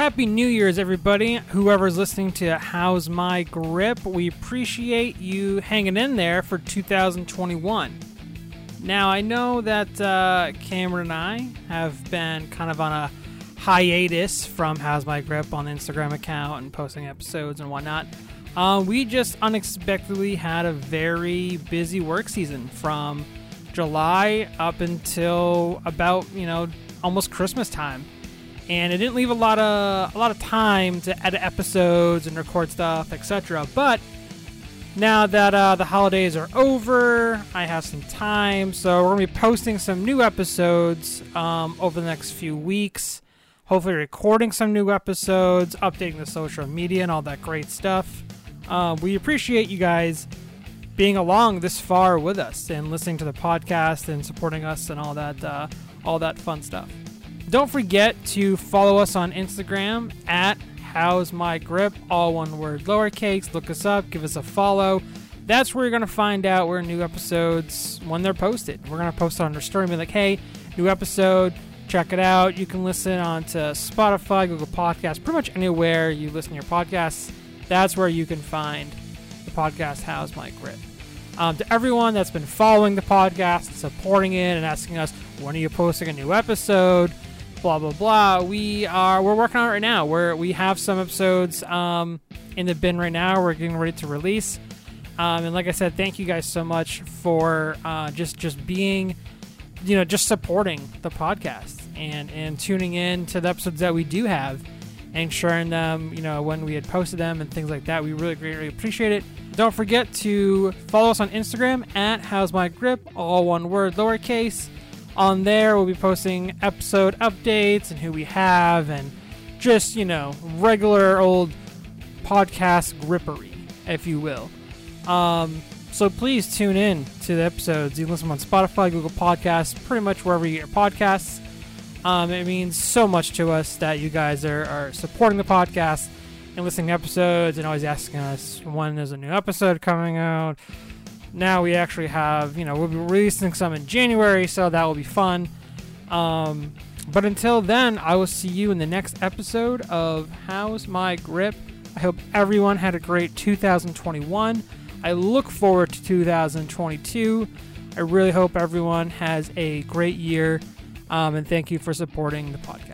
Happy New Year's, everybody. Whoever's listening to How's My Grip, we appreciate you hanging in there for 2021. Now, I know that uh, Cameron and I have been kind of on a hiatus from How's My Grip on the Instagram account and posting episodes and whatnot. Uh, we just unexpectedly had a very busy work season from July up until about, you know, almost Christmas time and it didn't leave a lot of a lot of time to edit episodes and record stuff, etc. But now that uh, the holidays are over, I have some time, so we're gonna be posting some new episodes um, over the next few weeks. Hopefully, recording some new episodes, updating the social media, and all that great stuff. Uh, we appreciate you guys being along this far with us and listening to the podcast and supporting us and all that uh, all that fun stuff. Don't forget to follow us on Instagram at How's My Grip, all one word lowercase. Look us up, give us a follow. That's where you're going to find out where new episodes, when they're posted. We're going to post on our story and be like, hey, new episode, check it out. You can listen on to Spotify, Google Podcasts, pretty much anywhere you listen to your podcasts. That's where you can find the podcast How's My Grip. Um, to everyone that's been following the podcast, supporting it, and asking us, when are you posting a new episode? Blah blah blah. We are we're working on it right now. Where we have some episodes um, in the bin right now. We're getting ready to release. Um, and like I said, thank you guys so much for uh, just just being, you know, just supporting the podcast and and tuning in to the episodes that we do have and sharing them, you know, when we had posted them and things like that. We really greatly appreciate it. Don't forget to follow us on Instagram at How's My Grip, all one word, lowercase. On there, we'll be posting episode updates and who we have and just, you know, regular old podcast grippery, if you will. Um, so please tune in to the episodes. You can listen on Spotify, Google Podcasts, pretty much wherever you get your podcasts. Um, it means so much to us that you guys are, are supporting the podcast and listening to episodes and always asking us when there's a new episode coming out now we actually have, you know, we'll be releasing some in January, so that will be fun. Um, but until then, I will see you in the next episode of How's My Grip. I hope everyone had a great 2021. I look forward to 2022. I really hope everyone has a great year. Um, and thank you for supporting the podcast.